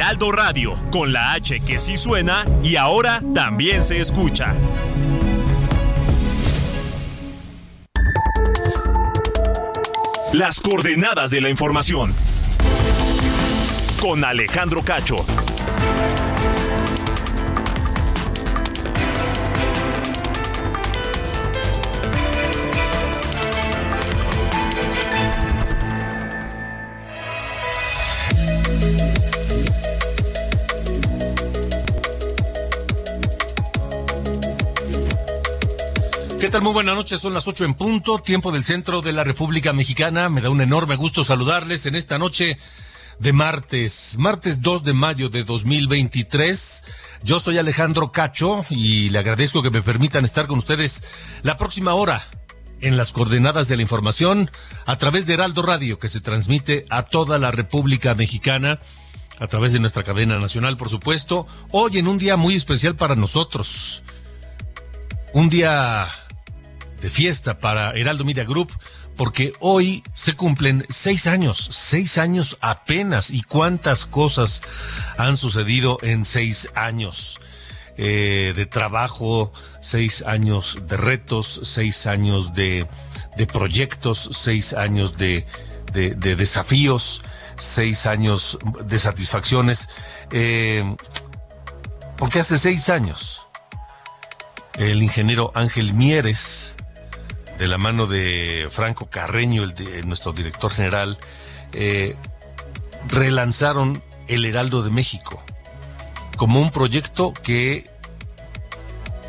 Heraldo Radio, con la H que sí suena y ahora también se escucha. Las coordenadas de la información. Con Alejandro Cacho. ¿Qué tal? Muy buenas noches, son las ocho en punto, tiempo del centro de la República Mexicana. Me da un enorme gusto saludarles en esta noche de martes, martes 2 de mayo de 2023. Yo soy Alejandro Cacho y le agradezco que me permitan estar con ustedes la próxima hora en las coordenadas de la información a través de Heraldo Radio que se transmite a toda la República Mexicana a través de nuestra cadena nacional, por supuesto, hoy en un día muy especial para nosotros. Un día de fiesta para Heraldo Media Group, porque hoy se cumplen seis años, seis años apenas, y cuántas cosas han sucedido en seis años. Eh, de trabajo, seis años de retos, seis años de, de proyectos, seis años de, de, de, desafíos, seis años de satisfacciones. Eh, porque hace seis años el ingeniero Ángel Mieres de la mano de Franco Carreño, el de nuestro director general, eh, relanzaron El Heraldo de México como un proyecto que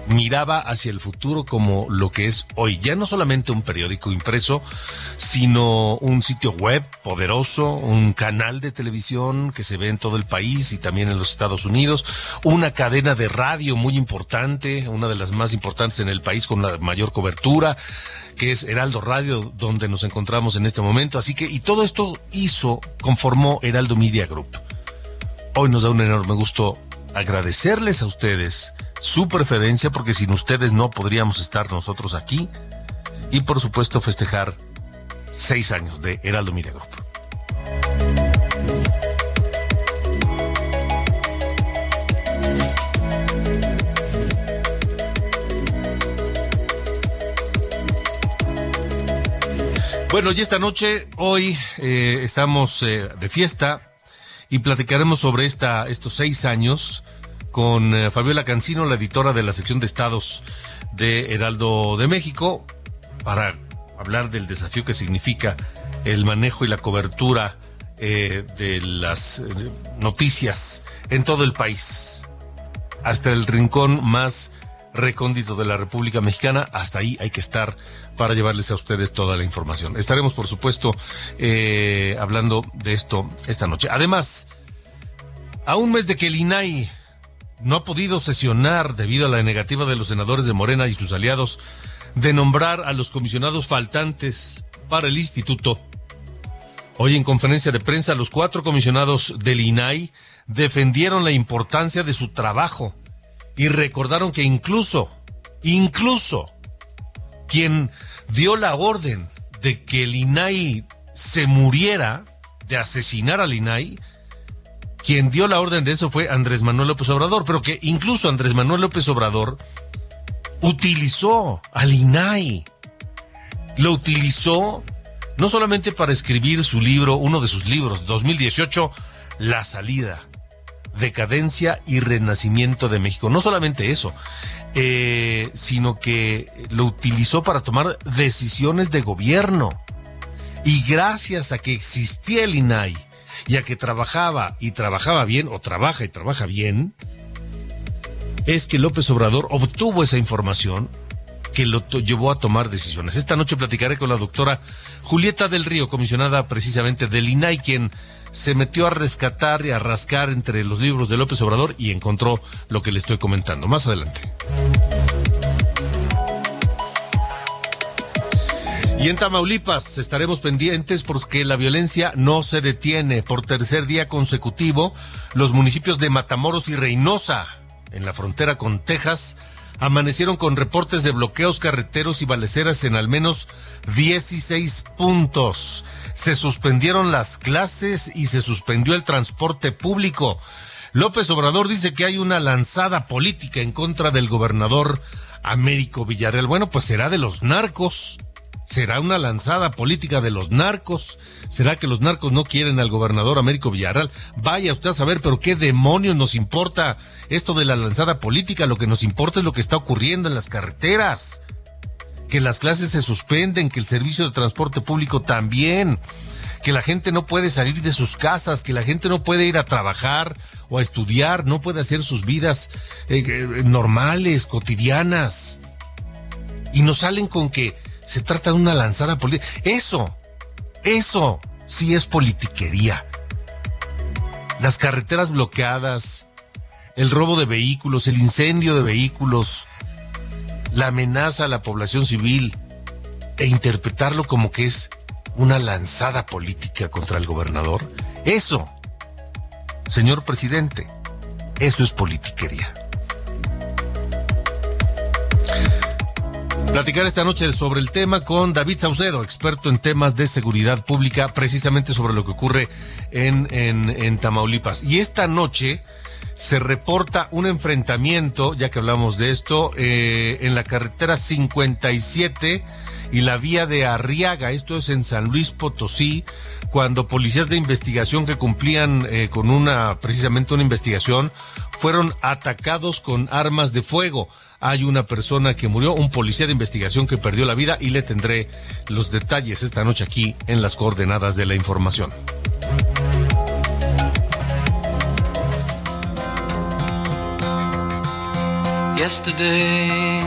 miraba hacia el futuro como lo que es hoy, ya no solamente un periódico impreso, sino un sitio web poderoso, un canal de televisión que se ve en todo el país y también en los Estados Unidos, una cadena de radio muy importante, una de las más importantes en el país con la mayor cobertura, que es Heraldo Radio, donde nos encontramos en este momento. Así que, y todo esto hizo, conformó Heraldo Media Group. Hoy nos da un enorme gusto agradecerles a ustedes su preferencia, porque sin ustedes no podríamos estar nosotros aquí. Y por supuesto festejar seis años de Heraldo Media Group. Bueno, y esta noche, hoy eh, estamos eh, de fiesta y platicaremos sobre esta, estos seis años con eh, Fabiola Cancino, la editora de la sección de estados de Heraldo de México, para hablar del desafío que significa el manejo y la cobertura eh, de las eh, noticias en todo el país, hasta el rincón más recóndito de la República Mexicana. Hasta ahí hay que estar para llevarles a ustedes toda la información. Estaremos, por supuesto, hablando de esto esta noche. Además, a un mes de que el INAI no ha podido sesionar debido a la negativa de los senadores de Morena y sus aliados de nombrar a los comisionados faltantes para el instituto. Hoy en conferencia de prensa, los cuatro comisionados del INAI defendieron la importancia de su trabajo y recordaron que incluso, incluso, quien dio la orden de que el INAI se muriera, de asesinar al INAI, quien dio la orden de eso fue Andrés Manuel López Obrador, pero que incluso Andrés Manuel López Obrador utilizó al INAI. Lo utilizó no solamente para escribir su libro, uno de sus libros, 2018, La salida, decadencia y renacimiento de México. No solamente eso, eh, sino que lo utilizó para tomar decisiones de gobierno. Y gracias a que existía el INAI, y a que trabajaba y trabajaba bien, o trabaja y trabaja bien, es que López Obrador obtuvo esa información que lo llevó a tomar decisiones. Esta noche platicaré con la doctora Julieta del Río, comisionada precisamente del INAI, quien se metió a rescatar y a rascar entre los libros de López Obrador y encontró lo que le estoy comentando. Más adelante. Y en Tamaulipas estaremos pendientes porque la violencia no se detiene. Por tercer día consecutivo, los municipios de Matamoros y Reynosa, en la frontera con Texas, amanecieron con reportes de bloqueos carreteros y baleceras en al menos 16 puntos. Se suspendieron las clases y se suspendió el transporte público. López Obrador dice que hay una lanzada política en contra del gobernador Américo Villarreal. Bueno, pues será de los narcos. ¿Será una lanzada política de los narcos? ¿Será que los narcos no quieren al gobernador Américo Villarreal? Vaya usted a saber, pero qué demonios nos importa esto de la lanzada política. Lo que nos importa es lo que está ocurriendo en las carreteras. Que las clases se suspenden, que el servicio de transporte público también que la gente no puede salir de sus casas, que la gente no puede ir a trabajar o a estudiar, no puede hacer sus vidas eh, eh, normales, cotidianas. Y nos salen con que se trata de una lanzada política. Eso, eso sí es politiquería. Las carreteras bloqueadas, el robo de vehículos, el incendio de vehículos, la amenaza a la población civil e interpretarlo como que es una lanzada política contra el gobernador. Eso, señor presidente, eso es politiquería. Platicar esta noche sobre el tema con David Saucedo, experto en temas de seguridad pública, precisamente sobre lo que ocurre en, en, Tamaulipas. Y esta noche se reporta un enfrentamiento, ya que hablamos de esto, eh, en la carretera 57 y la vía de Arriaga, esto es en San Luis Potosí, cuando policías de investigación que cumplían eh, con una, precisamente una investigación, fueron atacados con armas de fuego hay una persona que murió, un policía de investigación que perdió la vida y le tendré los detalles esta noche aquí en las coordenadas de la información. Yesterday,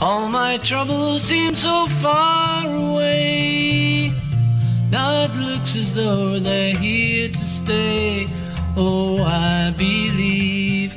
all my troubles seem so far away. Now it looks as though they're here to stay. Oh, I believe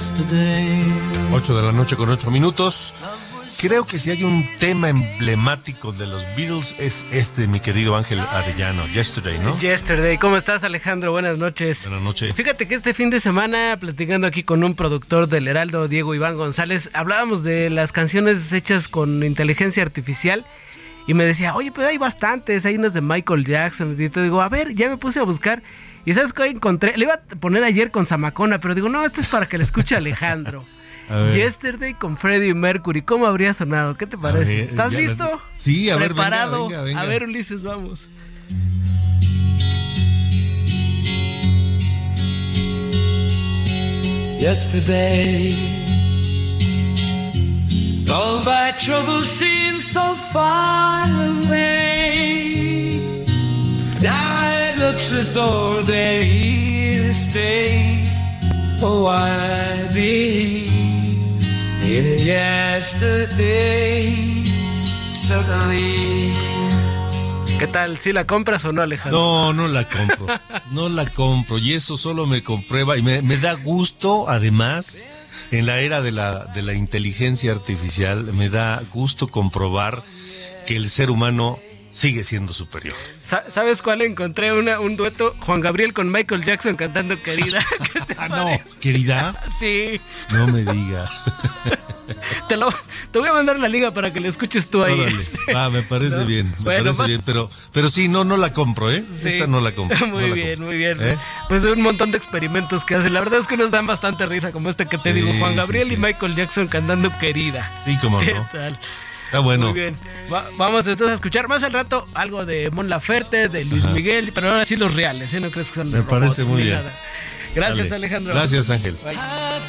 8 de la noche con 8 minutos. Creo que si hay un tema emblemático de los Beatles es este, mi querido Ángel Arellano, Yesterday, ¿no? Yesterday, ¿cómo estás Alejandro? Buenas noches. Buenas noches. Fíjate que este fin de semana, platicando aquí con un productor del Heraldo, Diego Iván González, hablábamos de las canciones hechas con inteligencia artificial y me decía, oye, pero hay bastantes, hay unas de Michael Jackson. Y te digo, a ver, ya me puse a buscar y sabes que encontré, le iba a poner ayer con Zamacona, pero digo, no, esto es para que le escuche Alejandro. Yesterday con Freddie Mercury, ¿cómo habría sonado? ¿Qué te parece? ¿Estás listo? Sí, a ver, Preparado. A ver, Ulises, vamos. Yesterday, all my troubles seem so far away. Now it looks as though they're here to stay. Oh, I believe in yesterday. Suddenly. ¿Qué tal? ¿Sí la compras o no, Alejandro? No, no la compro. No la compro. Y eso solo me comprueba y me, me da gusto, además, en la era de la, de la inteligencia artificial, me da gusto comprobar que el ser humano sigue siendo superior. ¿Sabes cuál encontré? Una, un dueto Juan Gabriel con Michael Jackson cantando Querida. ah, no, ¿Querida? sí. No me diga. te, lo, te voy a mandar la liga para que la escuches tú ahí. Este. Ah, me parece ¿No? bien, me Bueno, parece más- bien, pero, pero sí, no, no la compro, ¿eh? Sí. Esta no la compro. Muy bien, compro. muy bien. ¿Eh? Pues un montón de experimentos que hacen. La verdad es que nos dan bastante risa, como este que te Sí, digo, Juan Gabriel sí. y Michael Jackson cantando querida. Sí, cómo ¿Qué no. tal? Está bueno. Muy bien. Va- vamos entonces a escuchar más al rato algo de Mon Laferte, de Luis Ajá. Miguel, pero ahora sí los reales, ¿eh? No crees que son Me robots parece muy bien. nada. Gracias, Dale. Alejandro. Gracias, Ángel. Bye. How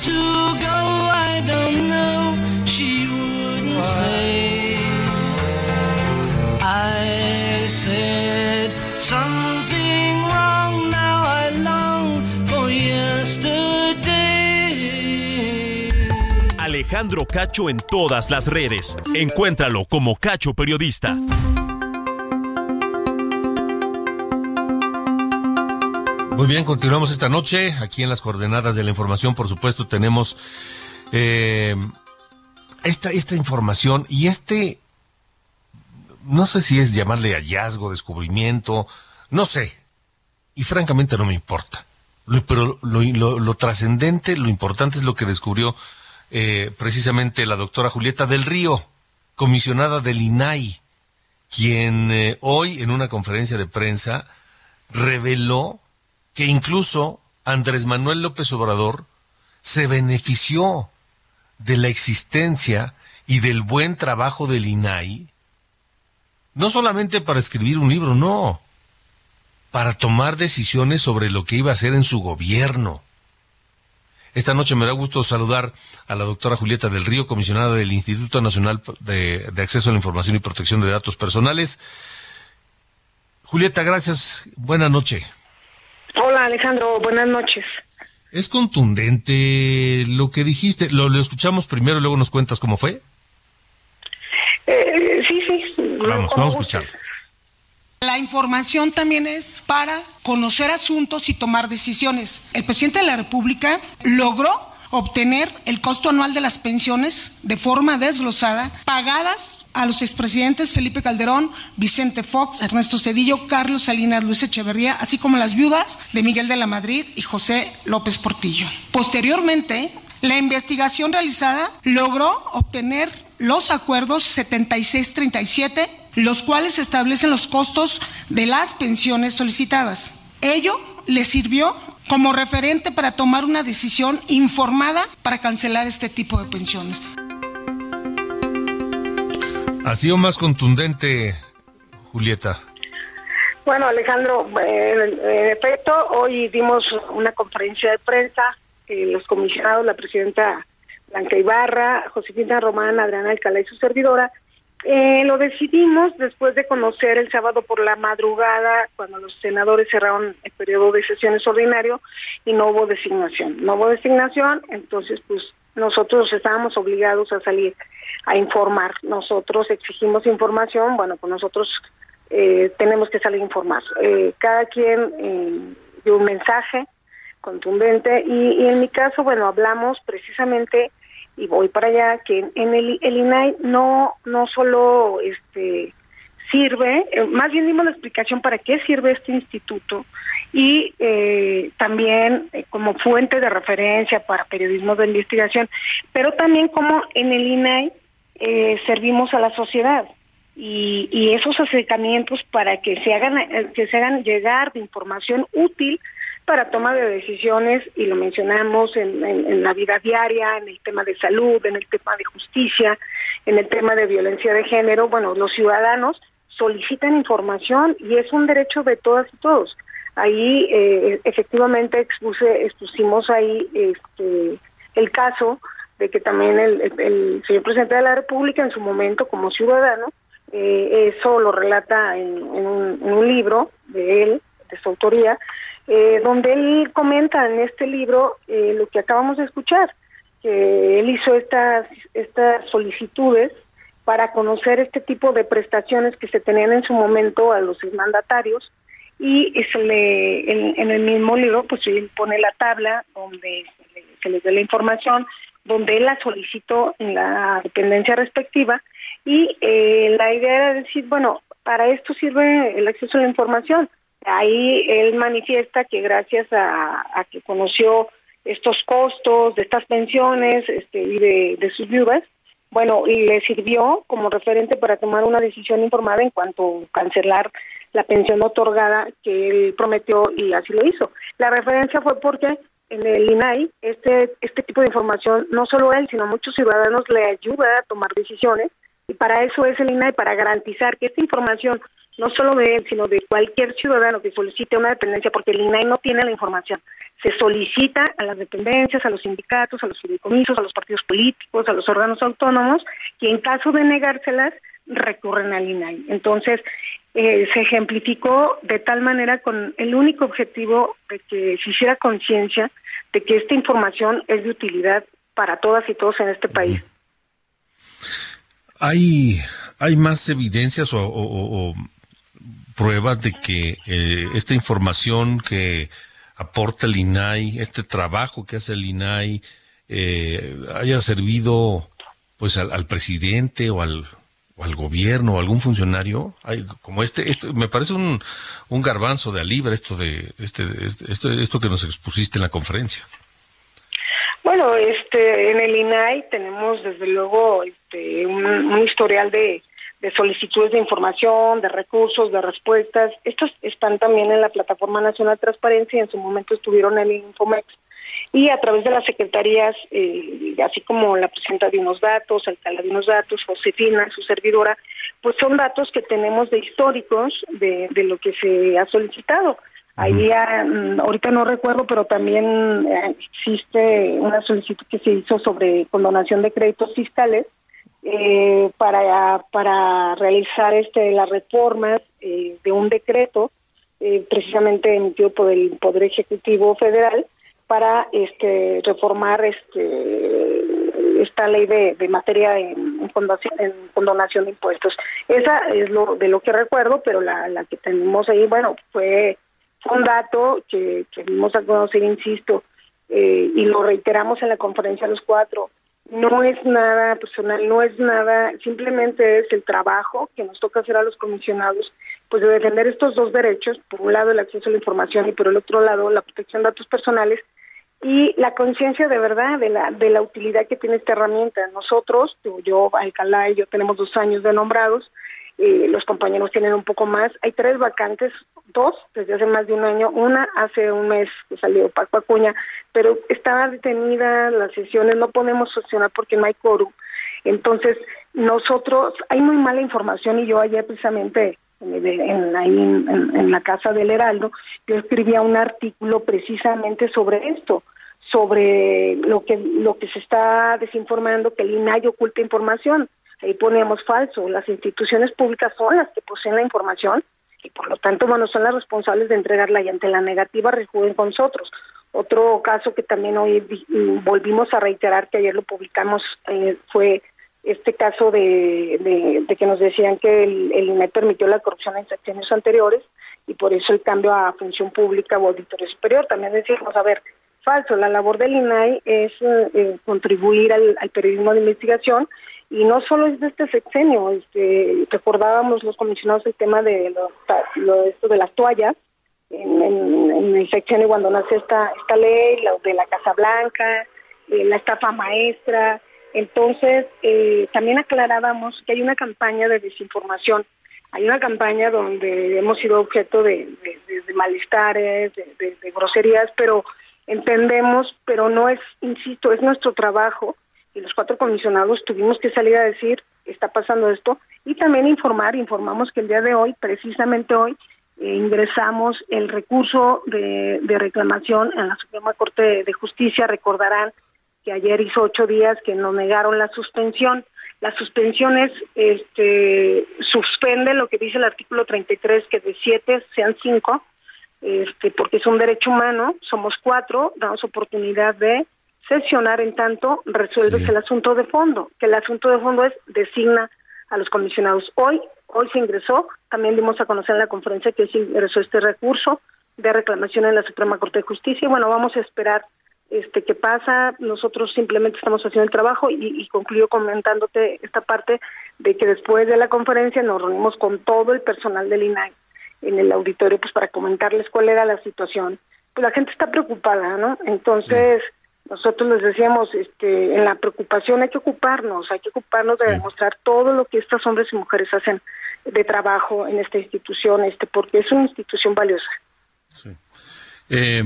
Alejandro Cacho en todas las redes. Encuéntralo como Cacho Periodista. Muy bien, continuamos esta noche. Aquí en las coordenadas de la información, por supuesto, tenemos eh, esta, esta información y este, no sé si es llamarle hallazgo, descubrimiento, no sé. Y francamente no me importa. Pero lo trascendente, lo importante es lo que descubrió eh, precisamente la doctora Julieta del Río, comisionada del INAI, quien eh, hoy en una conferencia de prensa reveló que incluso Andrés Manuel López Obrador se benefició de la existencia y del buen trabajo del INAI, no solamente para escribir un libro, no, para tomar decisiones sobre lo que iba a hacer en su gobierno. Esta noche me da gusto saludar a la doctora Julieta del Río, comisionada del Instituto Nacional de, de Acceso a la Información y Protección de Datos Personales. Julieta, gracias. Buena noche. Hola Alejandro, buenas noches. Es contundente lo que dijiste. Lo, lo escuchamos primero y luego nos cuentas cómo fue. Eh, sí, sí. Vamos, vamos a escuchar. La información también es para conocer asuntos y tomar decisiones. El presidente de la República logró obtener el costo anual de las pensiones de forma desglosada, pagadas a los expresidentes Felipe Calderón, Vicente Fox, Ernesto Cedillo, Carlos Salinas, Luis Echeverría, así como las viudas de Miguel de la Madrid y José López Portillo. Posteriormente, la investigación realizada logró obtener los acuerdos 7637, los cuales establecen los costos de las pensiones solicitadas. Ello le sirvió como referente para tomar una decisión informada para cancelar este tipo de pensiones. ¿Ha sido más contundente, Julieta? Bueno, Alejandro, eh, en efecto, hoy dimos una conferencia de prensa, eh, los comisionados, la presidenta Blanca Ibarra, Josefina Román, Adriana Alcalá y su servidora, eh, lo decidimos después de conocer el sábado por la madrugada, cuando los senadores cerraron el periodo de sesiones ordinario y no hubo designación. No hubo designación, entonces pues nosotros estábamos obligados a salir a informar. Nosotros exigimos información, bueno, pues nosotros eh, tenemos que salir a informar. Eh, cada quien eh, dio un mensaje contundente y, y en mi caso, bueno, hablamos precisamente y voy para allá que en el, el INAI no no solo este sirve, eh, más bien dimos la explicación para qué sirve este instituto y eh, también eh, como fuente de referencia para periodismo de investigación, pero también como en el INAI eh, servimos a la sociedad y, y esos acercamientos para que se hagan eh, que se hagan llegar de información útil para toma de decisiones y lo mencionamos en, en, la vida diaria, en el tema de salud, en el tema de justicia, en el tema de violencia de género. Bueno, los ciudadanos solicitan información y es un derecho de todas y todos. Ahí eh, efectivamente expuse, expusimos ahí este, el caso de que también el, el, señor presidente de la República en su momento como ciudadano, eh, eso lo relata en, un, en un libro de él, de su autoría, eh, donde él comenta en este libro eh, lo que acabamos de escuchar, que él hizo estas, estas solicitudes para conocer este tipo de prestaciones que se tenían en su momento a los mandatarios y se le, en, el mismo libro pues él pone la tabla donde se, le, se les dé la información, donde él la solicitó en la dependencia respectiva y eh, la idea era decir, bueno, para esto sirve el acceso a la información, Ahí él manifiesta que gracias a, que conoció estos costos de estas pensiones este, y de, de sus viudas, bueno, y le sirvió como referente para tomar una decisión informada en cuanto a cancelar la pensión otorgada que él prometió y así lo hizo. La referencia fue porque en el INAI este este tipo de información no solo él sino muchos ciudadanos le ayuda a tomar decisiones y para eso es el INAI para garantizar que esta información no solo de él sino de cualquier ciudadano que solicite una dependencia porque el INAI no tiene la información. Se solicita a las dependencias a los sindicatos a los fideicomisos a los partidos políticos a los órganos autónomos y en caso de negárselas recurren al INAI. Entonces eh, se ejemplificó de tal manera con el único objetivo de que se hiciera conciencia de que esta información es de utilidad para todas y todos en este país. ¿Hay, hay más evidencias o, o- o pruebas de que eh, esta información que aporta el INAI, este trabajo que hace el INAI, eh, haya servido pues al, presidente o al, o al gobierno o algún funcionario? Hay, como este, esto, me parece un, un garbanzo de a libre esto de este, este- esto, esto que nos expusiste en la conferencia. Bueno, este, en el INAI tenemos desde luego este, un, un historial de, de solicitudes de información, de recursos, de respuestas. Estos están también en la Plataforma Nacional de Transparencia y en su momento estuvieron en el Infomex. Y a través de las secretarías, eh, así como la presidenta de unos datos, alcalde de unos datos, Josefina, su servidora, pues son datos que tenemos de históricos de, de lo que se ha solicitado. Ahí, ah, mm, ahorita no recuerdo, pero también eh, existe una solicitud que se hizo sobre condonación de créditos fiscales eh, para, para realizar este las reformas eh, de un decreto eh, precisamente emitido por el Poder Ejecutivo Federal para este reformar este esta ley de, de materia en, en en condonación de impuestos. Esa es lo de lo que recuerdo, pero la, la que tenemos ahí, bueno, fue un dato que, que dimos a conocer, insisto, eh, y lo reiteramos en la conferencia los cuatro. No es nada personal, no es nada, simplemente es el trabajo que nos toca hacer a los comisionados, pues de defender estos dos derechos, por un lado el acceso a la información y por el otro lado la protección de datos personales y la conciencia de verdad de la de la utilidad que tiene esta herramienta. Nosotros, yo, Alcalá y yo tenemos dos años de nombrados, eh, los compañeros tienen un poco más. Hay tres vacantes, dos desde hace más de un año, una hace un mes que salió Paco Acuña, pero está detenida las sesiones, no podemos sesionar porque no hay quórum. Entonces, nosotros, hay muy mala información y yo ayer precisamente en, en- ahí en, en la casa del Heraldo, yo escribía un artículo precisamente sobre esto, sobre lo que lo que se está desinformando, que el INAI oculta información. Ahí ponemos falso. Las instituciones públicas son las que poseen la información y por lo tanto, bueno, son las responsables de entregarla y ante la negativa recuden con nosotros. Otro caso que también hoy vi- volvimos a reiterar, que ayer lo publicamos, eh, fue este caso de, de, que nos decían que el, el permitió la corrupción en sexenios anteriores y por eso el cambio a función pública o auditoría superior. También decimos, a ver, falso, la labor del INAI es eh, contribuir al periodismo de investigación y no solo es de este sexenio, este, recordábamos los comisionados el tema de lo, esto de las toallas, en, en- el sexenio cuando nace esta, esta ley, la de la Casa Blanca, eh, la estafa maestra. Entonces, eh, también aclarábamos que hay una campaña de desinformación, hay una campaña donde hemos sido objeto de, malestares, de groserías, pero entendemos, pero no es, insisto, es nuestro trabajo y los cuatro comisionados tuvimos que salir a decir, está pasando esto, y también informar, informamos que el día de hoy, precisamente hoy, eh, ingresamos el recurso de, de reclamación en la Suprema Corte de Justicia. Recordarán que ayer hizo ocho días que nos negaron la suspensión. La suspensión es, este, suspende lo que dice el artículo 33, que de siete sean cinco, este, porque es un derecho humano, somos cuatro, damos oportunidad de sesionar en tanto resuelves Sí. el asunto de fondo, que el asunto de fondo es designa a los comisionados. Hoy, hoy se ingresó, también dimos a conocer en la conferencia que se ingresó este recurso de reclamación en la Suprema Corte de Justicia. Y bueno, vamos a esperar este qué pasa. Nosotros simplemente estamos haciendo el trabajo y, y concluyo comentándote esta parte de que después de la conferencia nos reunimos con todo el personal del INAI en el auditorio pues para comentarles cuál era la situación pues la gente está preocupada, ¿no? Entonces, nosotros les decíamos, este, en la preocupación hay que ocuparnos, hay que ocuparnos de demostrar todo lo que estos hombres y mujeres hacen de trabajo en esta institución, este, porque es una institución valiosa. Eh,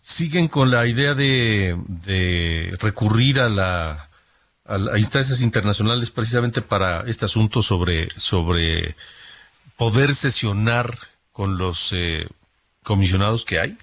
siguen con la idea de, de recurrir a la a, instancias internacionales precisamente para este asunto sobre sobre poder sesionar con los eh, comisionados que hay.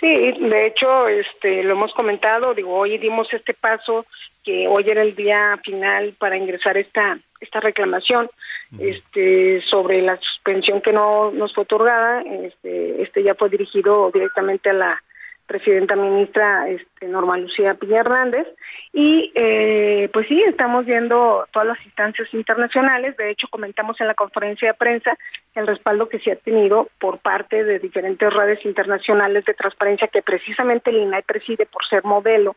Sí, de hecho, este, lo hemos comentado. Digo, hoy dimos este paso que hoy era el día final para ingresar esta esta reclamación este sobre la suspensión que no nos fue otorgada este este ya fue dirigido directamente a la presidenta ministra este, Norma Lucía Piña Hernández. Y eh, pues sí, estamos viendo todas las instancias internacionales. De hecho, comentamos en la conferencia de prensa el respaldo que se ha tenido por parte de diferentes redes internacionales de transparencia que precisamente el INAI preside por ser modelo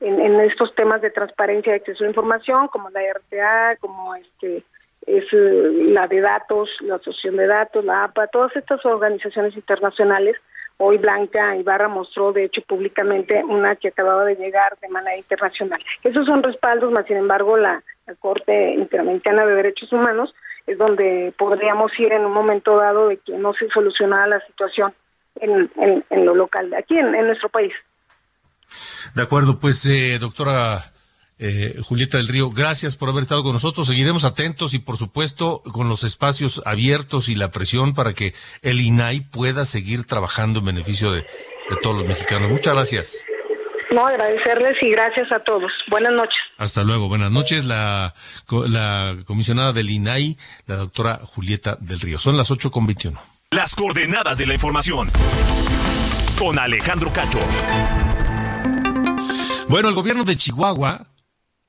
en, estos temas de transparencia de acceso a información, como la RTA, como este es eh, la de datos, la Asociación de Datos, la APA, todas estas organizaciones internacionales Hoy Blanca Ibarra mostró, de hecho, públicamente una que acababa de llegar de manera internacional. Esos son respaldos, más sin embargo, la, Corte Interamericana de Derechos Humanos es donde podríamos ir en un momento dado de que no se solucionara la situación en, en, lo local, aquí en, nuestro país. De acuerdo, pues, eh, doctora eh, Julieta del Río, gracias por haber estado con nosotros. Seguiremos atentos y, por supuesto, con los espacios abiertos y la presión para que el INAI pueda seguir trabajando en beneficio de, todos los mexicanos. Muchas gracias. No, agradecerles y gracias a todos. Buenas noches. Hasta luego. Buenas noches. La, la comisionada del INAI, la doctora Julieta del Río. Son las ocho con veintiuno. Las coordenadas de la información. Con Alejandro Cacho. Bueno, el gobierno de Chihuahua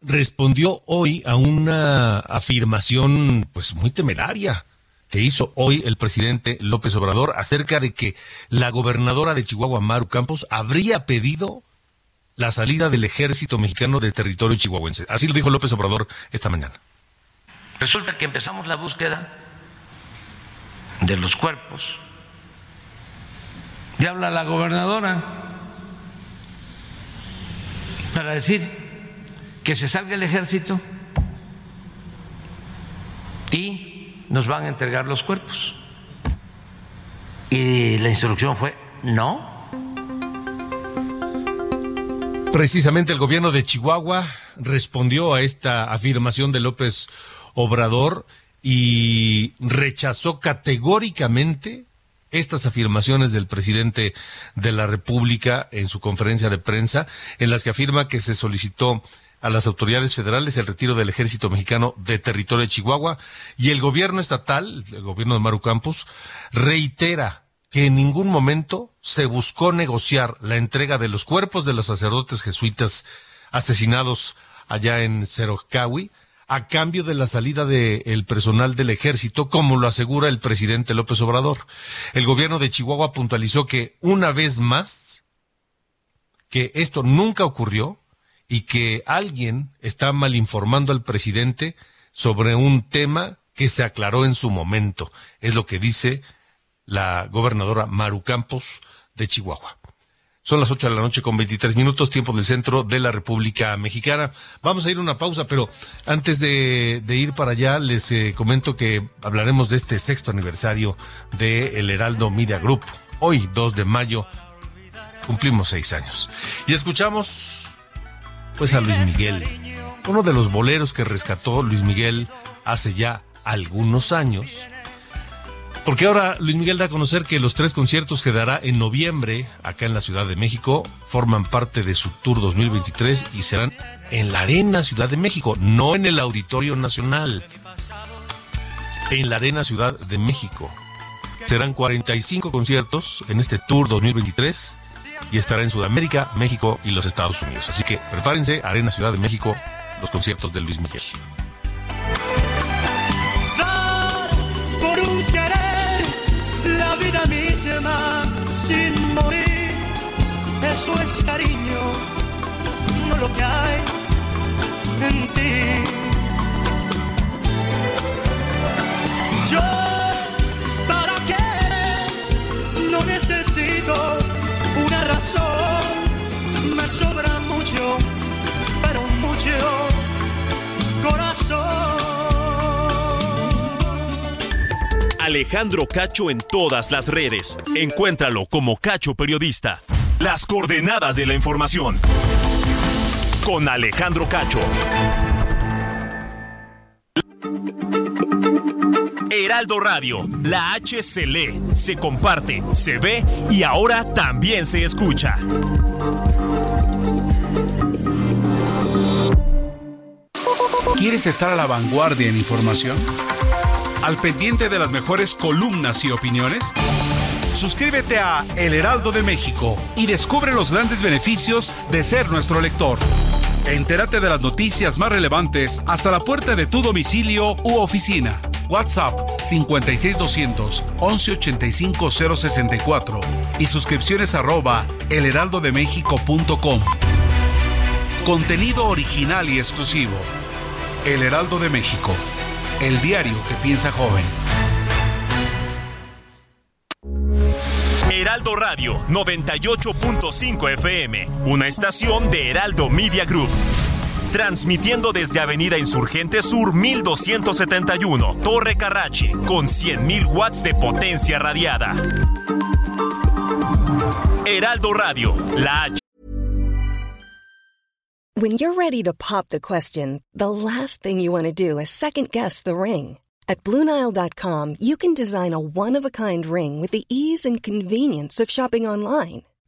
respondió hoy a una afirmación pues muy temeraria que hizo hoy el presidente López Obrador acerca de que la gobernadora de Chihuahua, Maru Campos, habría pedido la salida del ejército mexicano del territorio chihuahuense. Así lo dijo López Obrador esta mañana. Resulta que empezamos la búsqueda de los cuerpos. Y habla la gobernadora para decir que se salga el ejército y nos van a entregar los cuerpos. Y la instrucción fue no. Precisamente el gobierno de Chihuahua respondió a esta afirmación de López Obrador y rechazó categóricamente estas afirmaciones del presidente de la República en su conferencia de prensa, en las que afirma que se solicitó a las autoridades federales el retiro del ejército mexicano de territorio de Chihuahua y el gobierno estatal, el gobierno de Maru Campos, reitera que en ningún momento se buscó negociar la entrega de los cuerpos de los sacerdotes jesuitas asesinados allá en Cerocawi a cambio de la salida del personal del ejército, como lo asegura el presidente López Obrador. El gobierno de Chihuahua puntualizó que una vez más que esto nunca ocurrió y que alguien está mal informando al presidente sobre un tema que se aclaró en su momento. Es lo que dice la gobernadora Maru Campos de Chihuahua. Son las 8 de la noche con 23 minutos, tiempo del centro de la República Mexicana. Vamos a ir a una pausa, pero antes de, ir para allá, les eh, comento que hablaremos de este sexto aniversario de El Heraldo Media Group. Hoy, 2 de mayo, cumplimos seis años. Y escuchamos pues a Luis Miguel, uno de los boleros que rescató Luis Miguel hace ya algunos años. Porque ahora Luis Miguel da a conocer que los tres conciertos que dará en noviembre acá en la Ciudad de México forman parte de su Tour 2023 y serán en la Arena Ciudad de México, no en el Auditorio Nacional. En la Arena Ciudad de México. Serán 45 conciertos en este Tour 2023 y estará en Sudamérica, México y los Estados Unidos. Así que prepárense, Arena Ciudad de México, los conciertos de Luis Miguel. querer sin morir, eso es cariño, no lo que hay en ti. Yo para qué no necesito necesito una razón, me sobra mucho, pero mucho corazón. Alejandro Cacho en todas las redes. Encuéntralo como Cacho Periodista. Las coordenadas de la información. Con Alejandro Cacho. Heraldo Radio, la H se lee, se comparte, se ve y ahora también se escucha. ¿Quieres estar a la vanguardia en información? ¿Al pendiente de las mejores columnas y opiniones? Suscríbete a El Heraldo de México y descubre los grandes beneficios de ser nuestro lector. Entérate de las noticias más relevantes hasta la puerta de tu domicilio u oficina. WhatsApp 56200 1185 064 y suscripciones arroba elheraldodemexico.com. Contenido original y exclusivo. El Heraldo de México. El diario que piensa joven. Heraldo Radio 98.5 FM, una estación de Heraldo Media Group. Transmitiendo desde Avenida Insurgente Sur 1271, Torre Carrachi, con 100.000 watts de potencia radiada. Heraldo Radio, la H. When you're ready to pop the question, the last thing you want to do is second guess the ring. At Bluenile.com, you can design a one of a kind ring with the ease and convenience of shopping online.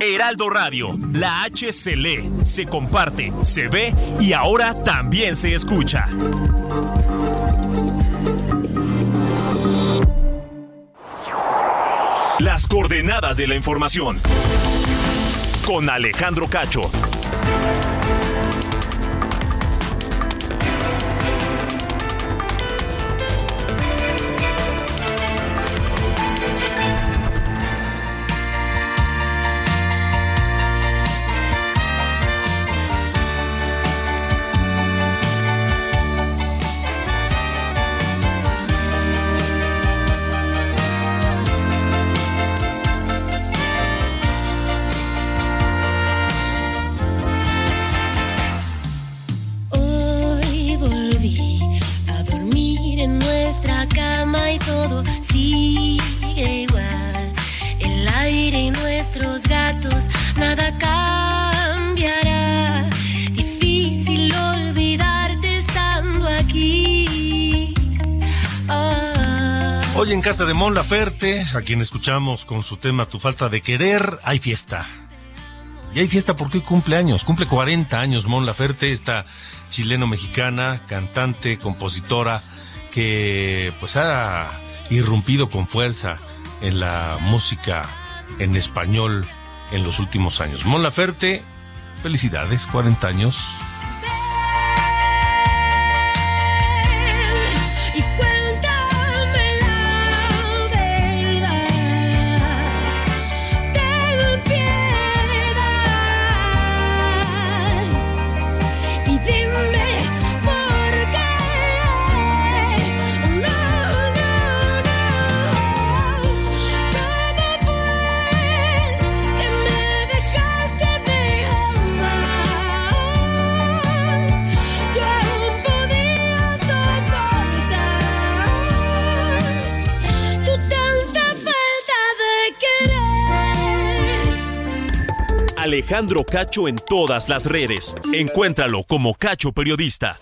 Heraldo Radio, la H se lee, se comparte, se ve y ahora también se escucha. Las coordenadas de la información. Con Alejandro Cacho. Casa de Mon Laferte, a quien escuchamos con su tema Tu falta de querer, hay fiesta. Y hay fiesta porque cumple años, cumple 40 años Mon Laferte, esta chileno-mexicana, cantante, compositora, que pues ha irrumpido con fuerza en la música en español en los últimos años. Mon Laferte, felicidades, 40 años. Alejandro Cacho en todas las redes. Encuéntralo como Cacho Periodista.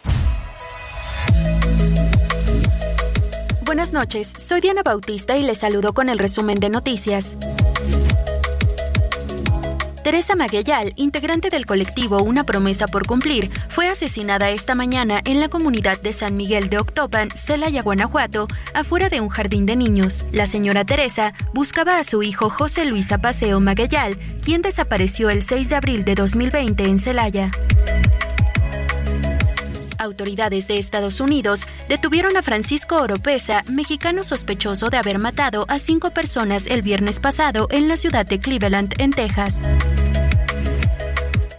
Buenas noches, soy Diana Bautista y les saludo con el resumen de noticias. Teresa Maguellal, integrante del colectivo Una promesa por cumplir, fue asesinada esta mañana en la comunidad de San Miguel de Octopan, Celaya, Guanajuato, afuera de un jardín de niños. La señora Teresa buscaba a su hijo José Luis Apaseo Maguellal, quien desapareció el 6 de abril de 2020 en Celaya. Autoridades de Estados Unidos detuvieron a Francisco Oropesa, mexicano sospechoso de haber matado a cinco personas el viernes pasado en la ciudad de Cleveland, en Texas.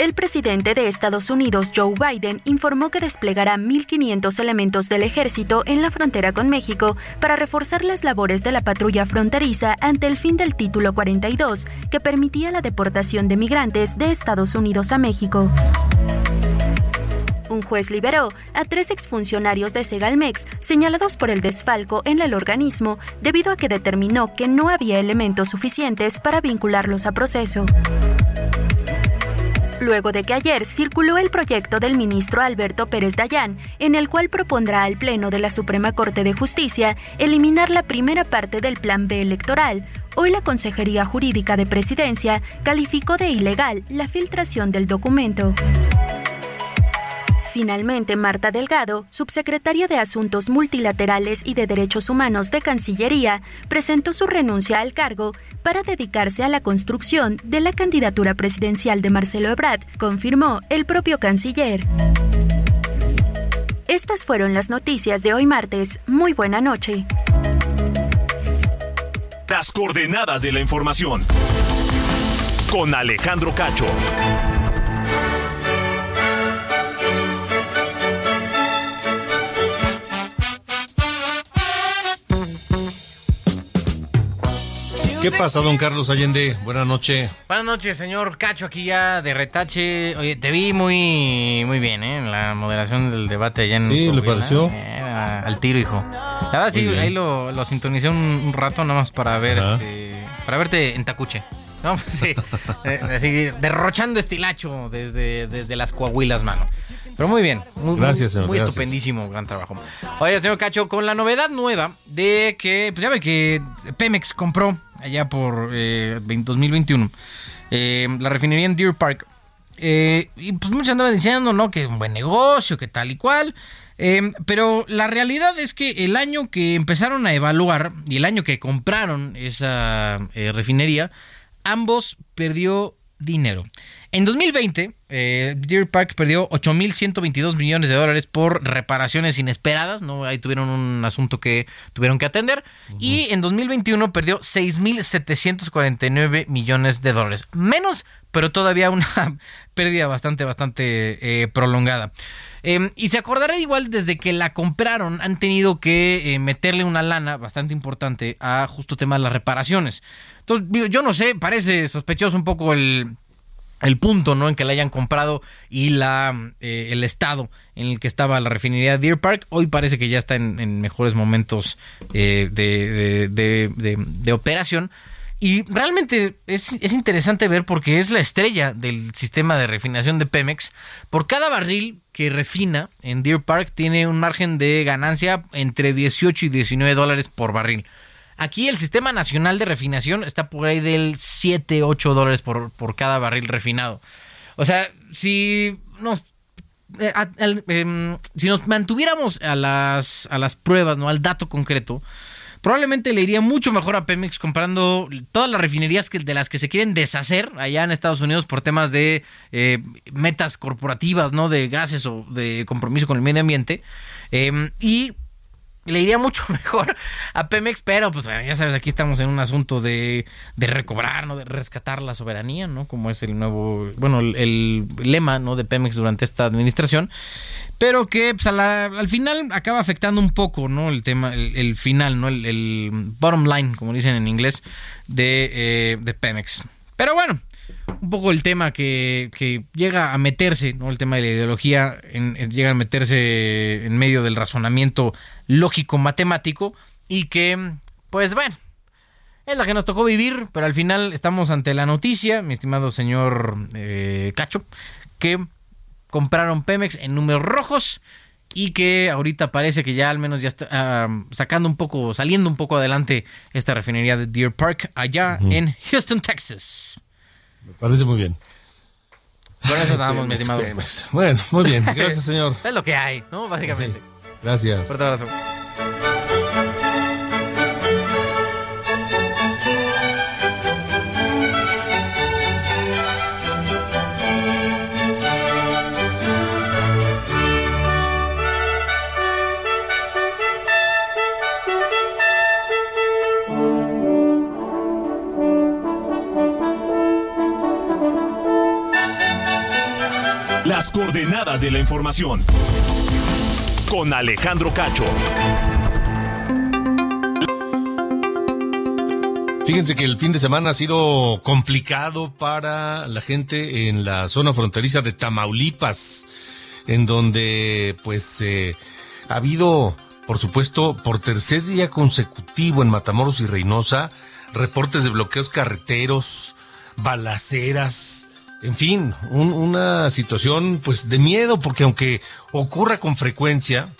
El presidente de Estados Unidos, Joe Biden, informó que desplegará 1.500 elementos del ejército en la frontera con México para reforzar las labores de la patrulla fronteriza ante el fin del título 42, que permitía la deportación de migrantes de Estados Unidos a México. Un juez liberó a tres exfuncionarios de Segalmex señalados por el desfalco en el organismo debido a que determinó que no había elementos suficientes para vincularlos a proceso. Luego de que ayer circuló el proyecto del ministro Alberto Pérez Dayán, en el cual propondrá al Pleno de la Suprema Corte de Justicia eliminar la primera parte del Plan B electoral, hoy la Consejería Jurídica de Presidencia calificó de ilegal la filtración del documento. Finalmente, Marta Delgado, subsecretaria de Asuntos Multilaterales y de Derechos Humanos de Cancillería, presentó su renuncia al cargo para dedicarse a la construcción de la candidatura presidencial de Marcelo Ebrard, confirmó el propio canciller. Estas fueron las noticias de hoy martes. Muy buena noche. Las coordenadas de la información. Con Alejandro Cacho. ¿Qué pasa, don Carlos Allende? Buenas noches. Buenas noches, señor Cacho, aquí ya de retache. Oye, te vi muy muy bien, ¿eh? En la moderación del debate allá en Sí, ¿le pareció? Eh, al tiro, hijo. La verdad, sí, ahí lo, lo sintonicé un, un rato nada más para ver, Ajá. este, para verte en Tacuche. No, pues sí, eh, así derrochando estilacho desde, desde las Coahuilas, mano. Pero muy bien. Muy, Gracias, señor, Muy gracias. estupendísimo, gran trabajo. Oye, señor Cacho, con la novedad nueva de que, pues ya ve que Pemex compró allá por eh, 20 2021 eh, la refinería en Deer Park. Eh, y pues muchos andaban diciendo, ¿no? Que un buen negocio, que tal y cual. Eh, pero la realidad es que el año que empezaron a evaluar y el año que compraron esa eh, refinería, ambos perdió dinero. En 2020, eh, Deer Park perdió 8.122 millones de dólares por reparaciones inesperadas, ¿no? Ahí tuvieron un asunto que tuvieron que atender. Y en 2021 perdió 6.749 millones de dólares. Menos, pero todavía una pérdida bastante, bastante eh, prolongada. Eh, y se acordará igual desde que la compraron, han tenido que eh, meterle una lana bastante importante a justo tema de las reparaciones. Entonces, yo no sé, parece sospechoso un poco el, el punto ¿no? en que la hayan comprado y la eh, el estado en el que estaba la refinería Deer Park. Hoy parece que ya está en, mejores momentos eh, de- de- de operación. Y realmente es, es interesante ver porque es la estrella del sistema de refinación de Pemex. Por cada barril que refina en Deer Park tiene un margen de ganancia entre 18 y 19 dólares por barril. Aquí el sistema nacional de refinación está por ahí del 7, 8 dólares por, por cada barril refinado. O sea, si nos, eh, em, si nos mantuviéramos a las, a las pruebas, ¿no? Al dato concreto, probablemente le iría mucho mejor a Pemex comprando todas las refinerías que, de las que se quieren deshacer allá en Estados Unidos por temas de eh, metas corporativas, ¿no? De gases o de compromiso con el medio ambiente. Em, y le iría mucho mejor a Pemex, pero pues ya sabes, aquí estamos en un asunto de, de recobrar, ¿no? De rescatar la soberanía, ¿no? Como es el nuevo, bueno, el, lema, ¿no? De Pemex durante esta administración. Pero que pues, al final acaba afectando un poco, ¿no? El tema, el, final, ¿no? El, el bottom line, como dicen en inglés, de, eh, de Pemex. Pero bueno, un poco el tema que, que llega a meterse, ¿no? El tema de la ideología llega a meterse en medio del razonamiento lógico matemático y que, pues bueno, es la que nos tocó vivir, pero al final estamos ante la noticia, mi estimado señor eh, Cacho, que compraron Pemex en números rojos y que ahorita parece que ya al menos ya está ah, sacando un poco, saliendo un poco adelante esta refinería de Deer Park allá en Houston, Texas. Me parece muy bien. Con eso Ay, mi estimado. Bueno, muy bien. Gracias, señor. Es lo que hay, ¿no? Básicamente. Gracias. Fuerte abrazo. Las coordenadas de la información. Con Alejandro Cacho. Fíjense que el fin de semana ha sido complicado para la gente en la zona fronteriza de Tamaulipas, en donde pues eh, ha habido, por supuesto, por tercer día consecutivo en Matamoros y Reynosa, reportes de bloqueos carreteros, balaceras, en fin, un- una situación pues de miedo, porque aunque ocurra con frecuencia,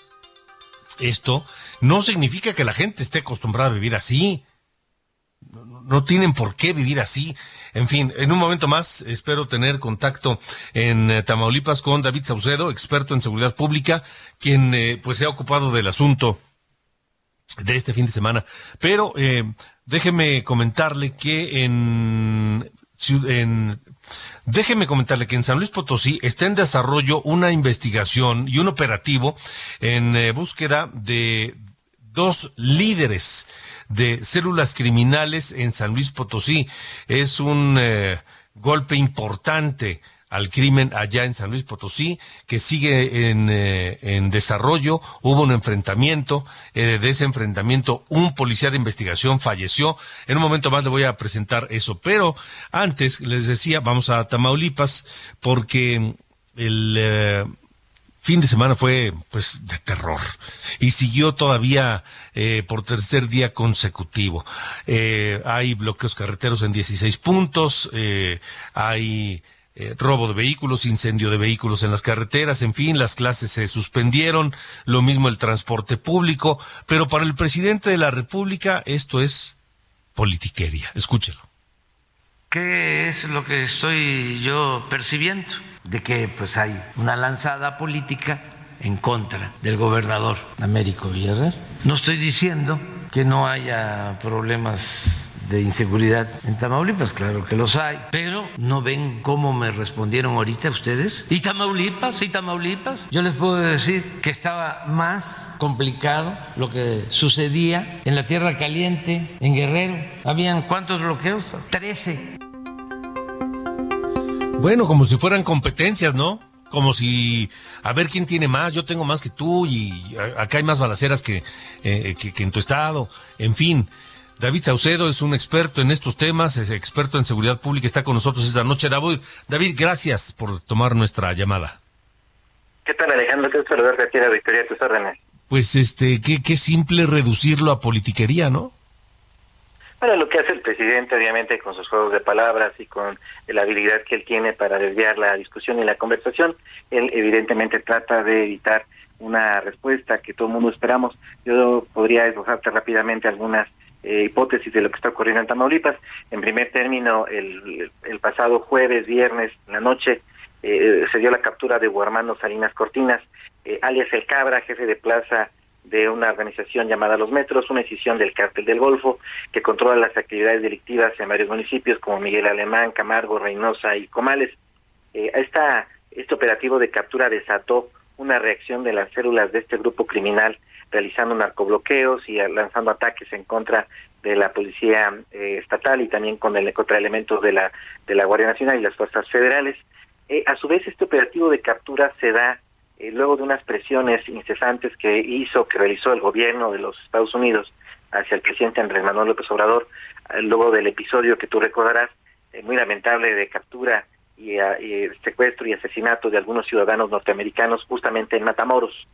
esto no significa que la gente esté acostumbrada a vivir así no tienen por qué vivir así. En fin, en un momento más espero tener contacto en eh, Tamaulipas con David Saucedo, experto en seguridad pública, quien eh, pues se ha ocupado del asunto de este fin de semana. Pero eh, déjeme comentarle que en Déjeme comentarle que en San Luis Potosí está en desarrollo una investigación y un operativo en eh, búsqueda de dos líderes de células criminales en San Luis Potosí. Es un eh, golpe importante al crimen allá en San Luis Potosí, que sigue en, eh, desarrollo. Hubo un enfrentamiento, eh, de ese enfrentamiento un policía de investigación falleció. En un momento más le voy a presentar eso, pero antes les decía, vamos a Tamaulipas, porque el... eh, fin de semana fue pues de terror y siguió todavía por tercer día consecutivo. Hay bloqueos carreteros en 16 puntos, hay eh, robo de vehículos, incendio de vehículos en las carreteras, en fin, las clases se suspendieron, lo mismo el transporte público, pero para el presidente de la República esto es politiquería. Escúchelo. ¿Qué es lo que estoy yo percibiendo? De que pues hay una lanzada política en contra del gobernador Américo Villarreal. No estoy diciendo que no haya problemas de inseguridad en Tamaulipas, claro que los hay, pero no ven cómo me respondieron ahorita ustedes. ¿Y Tamaulipas? ¿Y Tamaulipas? Yo les puedo decir que estaba más complicado lo que sucedía en la Tierra Caliente, en Guerrero. ¿Habían cuántos bloqueos? Trece. Bueno, como si fueran competencias, ¿no? Como si, a ver quién tiene más, yo tengo más que tú y acá hay más balaceras que, eh, que, que en tu estado. En fin, David Saucedo es un experto en estos temas, es experto en seguridad pública, está con nosotros esta noche. David, David gracias por tomar nuestra llamada. ¿Qué tal, Alejandro? Qué gusto saludarte aquí a la Victoria, tus órdenes. Pues este, qué, qué simple reducirlo a politiquería, ¿no? Bueno, lo que hace el presidente, obviamente, con sus juegos de palabras y con la habilidad que él tiene para desviar la discusión y la conversación, él evidentemente trata de evitar una respuesta que todo el mundo esperamos. Yo podría esbozarte rápidamente algunas eh, hipótesis de lo que está ocurriendo en Tamaulipas. En primer término, el, pasado jueves, viernes, en la noche, eh, se dio la captura de Guarmando Salinas Cortinas, eh, alias El Cabra, jefe de plaza de una organización llamada Los Metros, una decisión del cártel del Golfo que controla las actividades delictivas en varios municipios como Miguel Alemán, Camargo, Reynosa y Comales. Eh, esta, este operativo de captura desató una reacción de las células de este grupo criminal realizando narcobloqueos y lanzando ataques en contra de la policía eh, estatal y también con el, contra elementos de la de la Guardia Nacional y las fuerzas federales. Eh, a su vez, este operativo de captura se da eh, luego de unas presiones incesantes que hizo, que realizó el gobierno de los Estados Unidos hacia el presidente Andrés Manuel López Obrador, eh, luego del episodio que tú recordarás, muy lamentable de captura y, ah, y secuestro y asesinato de algunos ciudadanos norteamericanos justamente en Matamoros.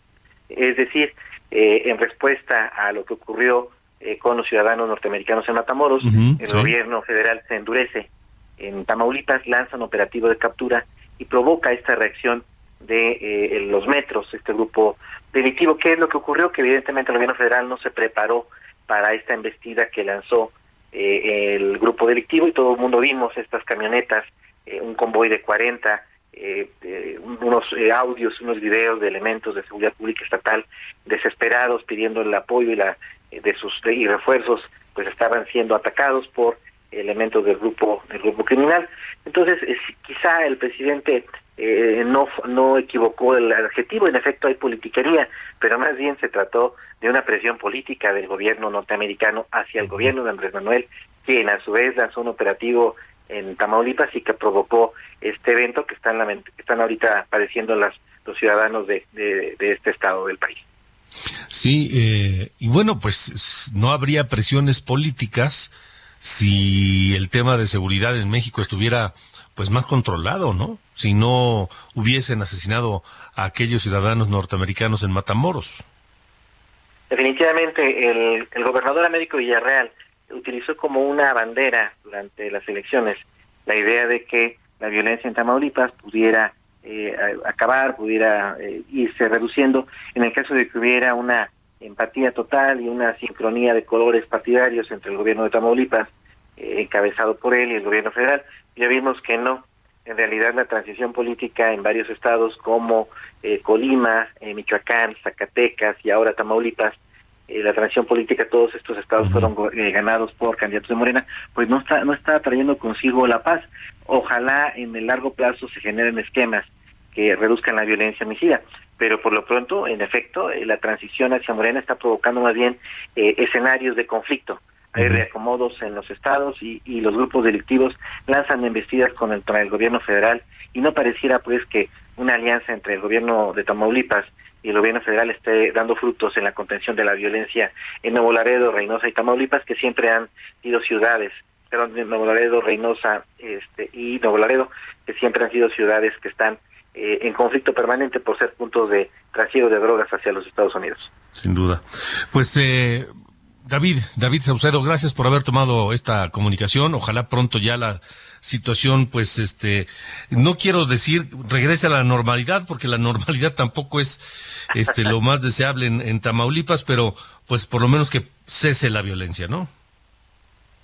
Es decir, eh, en respuesta a lo que ocurrió eh, con los ciudadanos norteamericanos en Matamoros, el sí. gobierno federal se endurece. En Tamaulipas lanza un operativo de captura y provoca esta reacción de eh, los metros, este grupo delictivo. ¿Qué es lo que ocurrió? Que evidentemente el gobierno federal no se preparó para esta embestida que lanzó eh, el grupo delictivo y todo el mundo vimos estas camionetas, eh, un convoy de 40, eh, eh, unos audios, unos videos de elementos de seguridad pública estatal desesperados pidiendo el apoyo y la eh, de sus de- y refuerzos, pues estaban siendo atacados por elementos del grupo del grupo criminal. Entonces, quizá el presidente eh, no no equivocó el adjetivo, en efecto hay politiquería, pero más bien se trató de una presión política del gobierno norteamericano hacia el gobierno de Andrés Manuel, quien a su vez lanzó un operativo en Tamaulipas y que provocó este evento que están están ahorita padeciendo las los ciudadanos de, de, de este estado del país. Sí, eh, y bueno, pues no habría presiones políticas si el tema de seguridad en México estuviera pues más controlado, ¿no? Si no hubiesen asesinado a aquellos ciudadanos norteamericanos en Matamoros. Definitivamente el, el gobernador Américo Villarreal utilizó como una bandera durante las elecciones la idea de que la violencia en Tamaulipas pudiera eh, acabar, pudiera eh, irse reduciendo en el caso de que hubiera una empatía total y una sincronía de colores partidarios entre el gobierno de Tamaulipas, eh, encabezado por él, y el gobierno federal. Ya vimos que no. En realidad la transición política en varios estados como eh, Colima, eh, Michoacán, Zacatecas y ahora Tamaulipas, eh, la transición política, todos estos estados fueron eh, ganados por candidatos de Morena, pues no está, no está trayendo consigo la paz. Ojalá en el largo plazo se generen esquemas que reduzcan la violencia homicida. Pero por lo pronto, en efecto, eh, la transición hacia Morena está provocando más bien eh, escenarios de conflicto. Hay reacomodos en los estados y, y los grupos delictivos lanzan embestidas con el, contra el gobierno federal y no pareciera pues que una alianza entre el gobierno de Tamaulipas y el gobierno federal esté dando frutos en la contención de la violencia en Nuevo Laredo, Reynosa y Tamaulipas, que siempre han sido ciudades, perdón, Nuevo Laredo, Reynosa este, y Nuevo Laredo, que siempre han sido ciudades que están eh, en conflicto permanente por ser puntos de trasiego de drogas hacia los Estados Unidos. Sin duda. Pues eh, David, David Saucedo, gracias por haber tomado esta comunicación. Ojalá pronto ya la situación, pues, este, no quiero decir regrese a la normalidad, porque la normalidad tampoco es, este, lo más deseable en, en Tamaulipas, pero, pues, por lo menos que cese la violencia, ¿no?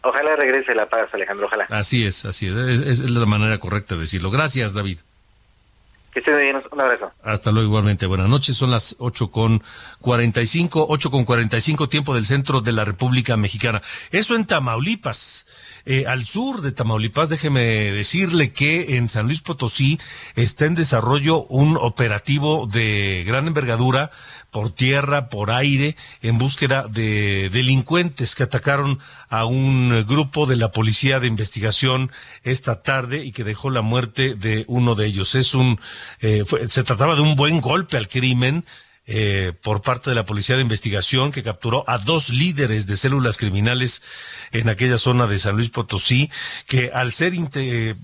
Ojalá regrese la paz, Alejandro, ojalá. Así es, así es, es, es la manera correcta de decirlo. Gracias, David. Que bien, un abrazo. Hasta luego igualmente. Buenas noches. Son las ocho con cuarenta y cinco, ocho con cuarenta y cinco tiempo del centro de la República Mexicana. Eso en Tamaulipas. Eh, al sur de Tamaulipas, déjeme decirle que en San Luis Potosí está en desarrollo un operativo de gran envergadura por tierra, por aire, en búsqueda de delincuentes que atacaron a un grupo de la Policía de Investigación esta tarde y que dejó la muerte de uno de ellos. Es un, eh, fue- se trataba de un buen golpe al crimen. Eh, por parte de la Policía de Investigación que capturó a dos líderes de células criminales en aquella zona de San Luis Potosí, que al ser eh,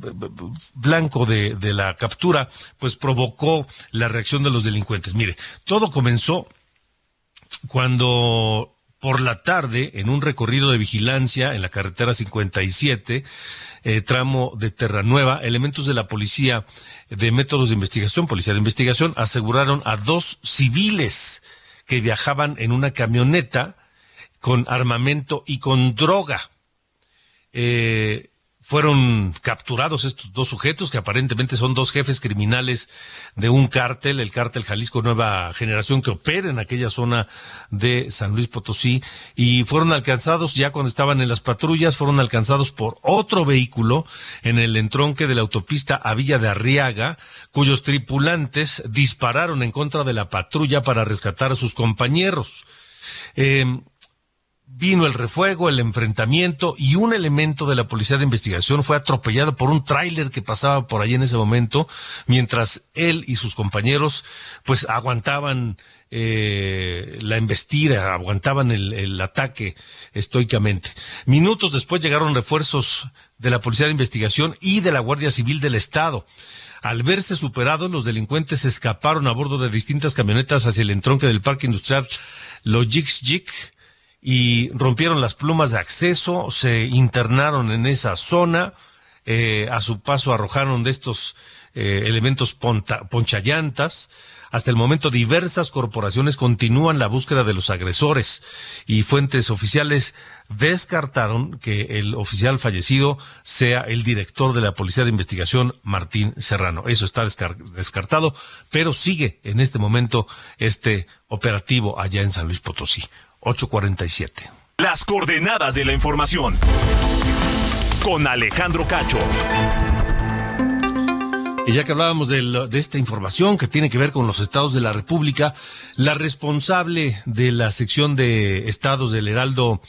blanco de, de la captura, pues provocó la reacción de los delincuentes. Mire, todo comenzó cuando por la tarde, en un recorrido de vigilancia en la carretera 57, eh, tramo de Terranueva, elementos de la policía de métodos de investigación, policía de investigación, aseguraron a dos civiles que viajaban en una camioneta con armamento y con droga. Eh, fueron capturados estos dos sujetos, que aparentemente son dos jefes criminales de un cártel, el cártel Jalisco Nueva Generación, que opera en aquella zona de San Luis Potosí, y fueron alcanzados ya cuando estaban en las patrullas, fueron alcanzados por otro vehículo en el entronque de la autopista a Villa de Arriaga, cuyos tripulantes dispararon en contra de la patrulla para rescatar a sus compañeros. Eh, vino el refuego, el enfrentamiento y un elemento de la policía de investigación fue atropellado por un tráiler que pasaba por ahí en ese momento, mientras él y sus compañeros pues aguantaban eh, la embestida, aguantaban el, el ataque estoicamente. Minutos después llegaron refuerzos de la policía de investigación y de la Guardia Civil del Estado. Al verse superados, los delincuentes escaparon a bordo de distintas camionetas hacia el entronque del parque industrial Logic y rompieron las plumas de acceso, se internaron en esa zona, eh, a su paso arrojaron de estos eh, elementos ponchallantas, Hasta el momento diversas corporaciones continúan la búsqueda de los agresores y fuentes oficiales descartaron que el oficial fallecido sea el director de la Policía de Investigación, Martín Serrano. Eso está descar- descartado, pero sigue en este momento este operativo allá en San Luis Potosí. 847. Las coordenadas de la información. Con Alejandro Cacho. Y ya que hablábamos de, esta información que tiene que ver con los estados de la República, la responsable de la sección de estados del Heraldo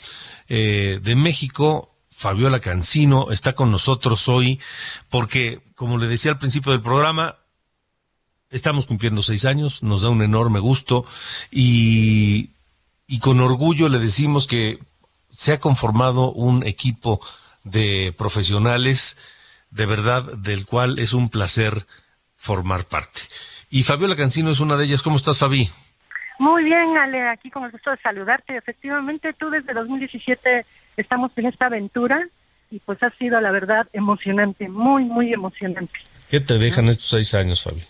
eh, de México, Fabiola Cancino, está con nosotros hoy porque, como le decía al principio del programa, estamos cumpliendo seis años, nos da un enorme gusto y, y con orgullo le decimos que se ha conformado un equipo de profesionales de verdad del cual es un placer formar parte. Y Fabiola Cancino es una de ellas. ¿Cómo estás, Fabi? Muy bien, Ale, aquí con el gusto de saludarte. Efectivamente, tú desde 2017 estamos en esta aventura y pues ha sido, la verdad, emocionante, muy, muy emocionante. ¿Qué te dejan estos seis años, Fabi?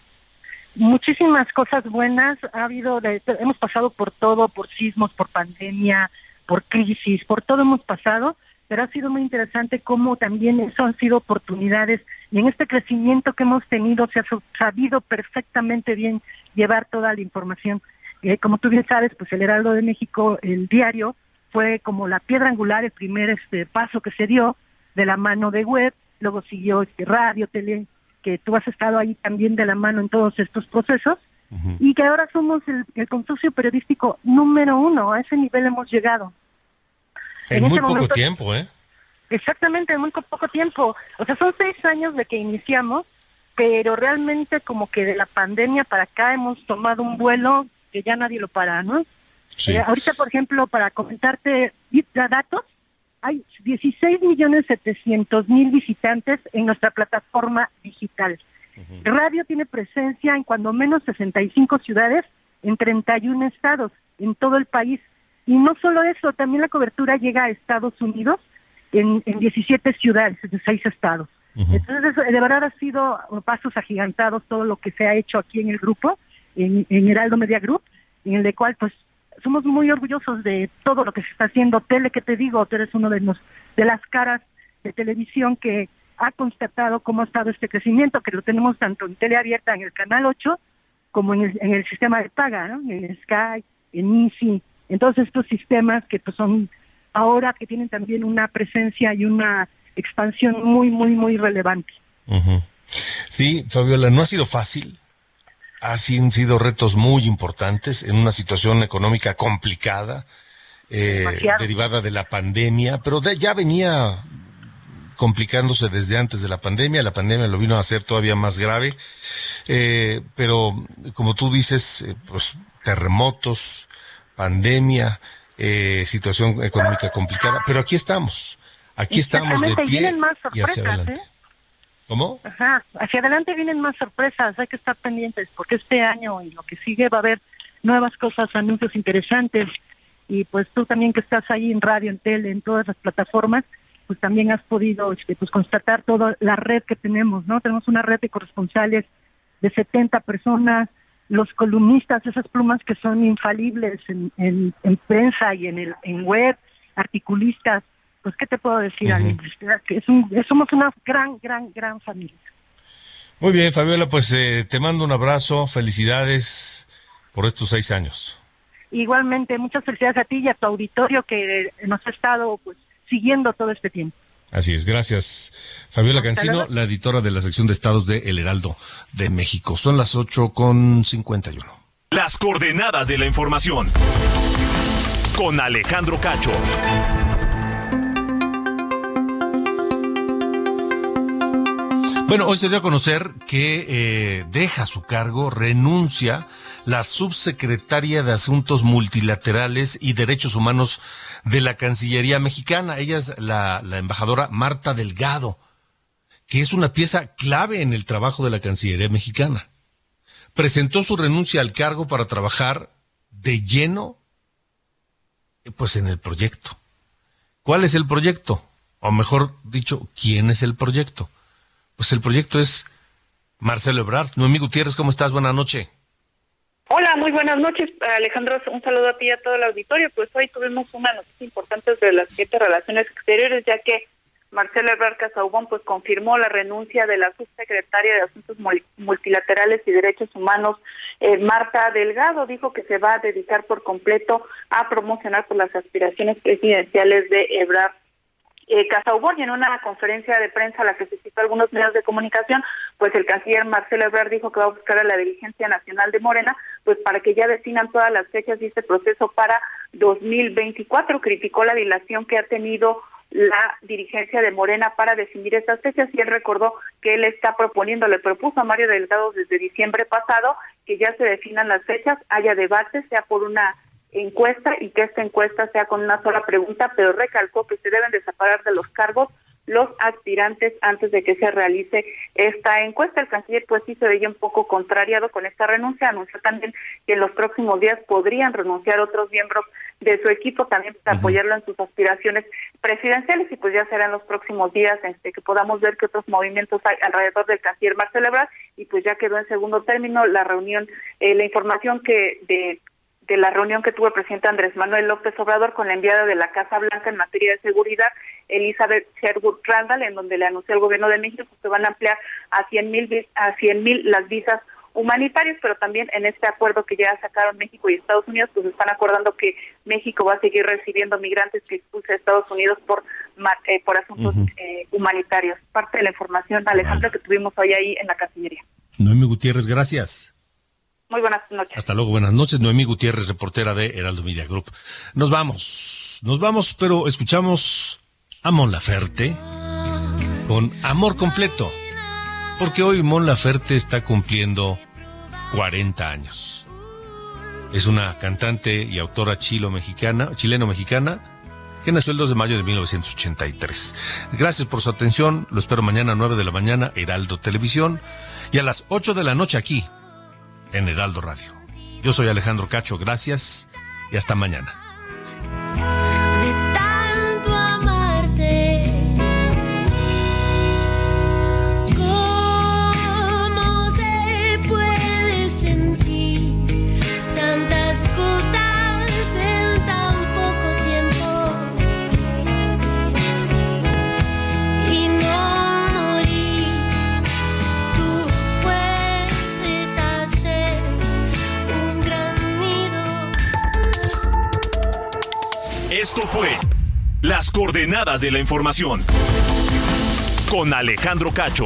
Muchísimas cosas buenas, ha habido, de- hemos pasado por todo, por sismos, por pandemia, por crisis, por todo hemos pasado, pero ha sido muy interesante cómo también eso han sido oportunidades y en este crecimiento que hemos tenido se ha sabido perfectamente bien llevar toda la información. Eh, como tú bien sabes, pues el Heraldo de México, el diario, fue como la piedra angular, el primer este paso que se dio de la mano de web, luego siguió este radio, tele, que tú has estado ahí también de la mano en todos estos procesos y que ahora somos el, el consorcio periodístico número uno, a ese nivel hemos llegado. En, En muy poco momento- tiempo, ¿eh? Exactamente, en muy co- poco tiempo. O sea, son seis años de que iniciamos, pero realmente como que de la pandemia para acá hemos tomado un vuelo que ya nadie lo para, ¿no? Sí. Eh, ahorita, por ejemplo, para comentarte datos, hay 16 millones 700 mil visitantes en nuestra plataforma digital. Radio tiene presencia en cuando menos 65 ciudades en 31 estados en todo el país. Y no solo eso, también la cobertura llega a Estados Unidos en, en 17 ciudades, en 6 estados. Entonces, eso, de verdad ha sido pasos agigantados todo lo que se ha hecho aquí en el grupo, en, en Heraldo Media Group, en el de cual pues somos muy orgullosos de todo lo que se está haciendo. Tele, que te digo, tú eres uno de, los, de las caras de televisión que ha constatado cómo ha estado este crecimiento, que lo tenemos tanto en tele abierta en el canal 8 como en el, en el sistema de paga, ¿no? en Sky, en Easy, en todos estos sistemas que pues, son ahora que tienen también una presencia y una expansión muy, muy, muy relevante. Sí, Fabiola, no ha sido fácil. Han sido retos muy importantes en una situación económica complicada, eh, derivada de la pandemia, pero de- ya venía complicándose desde antes de la pandemia. La pandemia lo vino a hacer todavía más grave. Eh, pero, como tú dices, eh, pues terremotos, pandemia, eh, situación económica complicada. Pero aquí estamos. Aquí estamos de pie y hacia adelante. ¿Cómo? Ajá, hacia adelante vienen más sorpresas, hay que estar pendientes porque este año y lo que sigue va a haber nuevas cosas, anuncios interesantes y pues tú también que estás ahí en radio, en tele, en todas las plataformas, pues también has podido este, pues constatar toda la red que tenemos, ¿no? Tenemos una red de corresponsales de 70 personas, los columnistas, esas plumas que son infalibles en, en- en prensa y en, el, en web, articulistas, pues qué te puedo decir, que es un, somos una gran, gran, gran familia. Muy bien, Fabiola, pues eh, te mando un abrazo, felicidades por estos seis años. Igualmente, muchas felicidades a ti y a tu auditorio que nos ha estado pues siguiendo todo este tiempo. Así es, gracias. Fabiola Cancino, luego. la editora de la sección de estados de El Heraldo de México. Son las ocho con cincuenta y uno. Las coordenadas de la información. Con Alejandro Cacho. Bueno, hoy se dio a conocer que eh, deja su cargo, renuncia la subsecretaria de Asuntos Multilaterales y Derechos Humanos de la Cancillería Mexicana. Ella es la, la embajadora Marta Delgado, que es una pieza clave en el trabajo de la Cancillería Mexicana. Presentó su renuncia al cargo para trabajar de lleno, eh, pues en el proyecto. ¿Cuál es el proyecto? O mejor dicho, ¿quién es el proyecto? Pues el proyecto es Marcelo Ebrard. Noemí Gutiérrez, ¿cómo estás? Buenas noches. Hola, muy buenas noches, Alejandro. Un saludo a ti y a todo el auditorio. Pues hoy tuvimos una noticia importante de las siete relaciones exteriores, ya que Marcelo Ebrard Casaubon pues confirmó la renuncia de la subsecretaria de Asuntos Mul- Multilaterales y Derechos Humanos, eh, Marta Delgado, dijo que se va a dedicar por completo a promocionar por las aspiraciones presidenciales de Ebrard eh, Casaubon y en una conferencia de prensa a la que se citó algunos medios de comunicación, pues el canciller Marcelo Ebrard dijo que va a buscar a la dirigencia nacional de Morena, pues para que ya definan todas las fechas y este proceso para 2024. Criticó la dilación que ha tenido la dirigencia de Morena para definir estas fechas y él recordó que él está proponiendo, le propuso a Mario Delgado desde diciembre pasado que ya se definan las fechas, haya debate, sea por una encuesta y que esta encuesta sea con una sola pregunta, pero recalcó que se deben de separar de los cargos los aspirantes antes de que se realice esta encuesta. El canciller pues sí se veía un poco contrariado con esta renuncia, anunció también que en los próximos días podrían renunciar otros miembros de su equipo también para apoyarlo en sus aspiraciones presidenciales y pues ya será en los próximos días este, que podamos ver que otros movimientos hay alrededor del canciller Marcelo Ebrard y pues ya quedó en segundo término la reunión, eh, la información que de de la reunión que tuvo el presidente Andrés Manuel López Obrador con la enviada de la Casa Blanca en materia de seguridad, Elizabeth Sherwood Randall, en donde le anunció al gobierno de México que se van a ampliar a 100 mil a 100 mil las visas humanitarias, pero también en este acuerdo que ya sacaron México y Estados Unidos, pues están acordando que México va a seguir recibiendo migrantes que expulsa a Estados Unidos por eh, por asuntos eh, humanitarios. Parte de la información, Alejandro, que tuvimos hoy ahí en la Cancillería. Noemí Gutiérrez, gracias. Muy buenas noches. Hasta luego, buenas noches. Noemí Gutiérrez, reportera de Heraldo Media Group. Nos vamos, nos vamos, pero escuchamos a Mon Laferte con Amor Completo, porque hoy Mon Laferte está cumpliendo 40 años. Es una cantante y autora chilo-mexicana, chileno-mexicana, que nació el 2 de mayo de 1983. Gracias por su atención. Lo espero mañana a 9 de la mañana, Heraldo Televisión, y a las 8 de la noche aquí, en Heraldo Radio. Yo soy Alejandro Cacho, gracias y hasta mañana. Fue Las coordenadas de la información con Alejandro Cacho.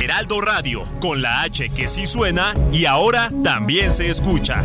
Heraldo Radio, con la H que sí suena y ahora también se escucha.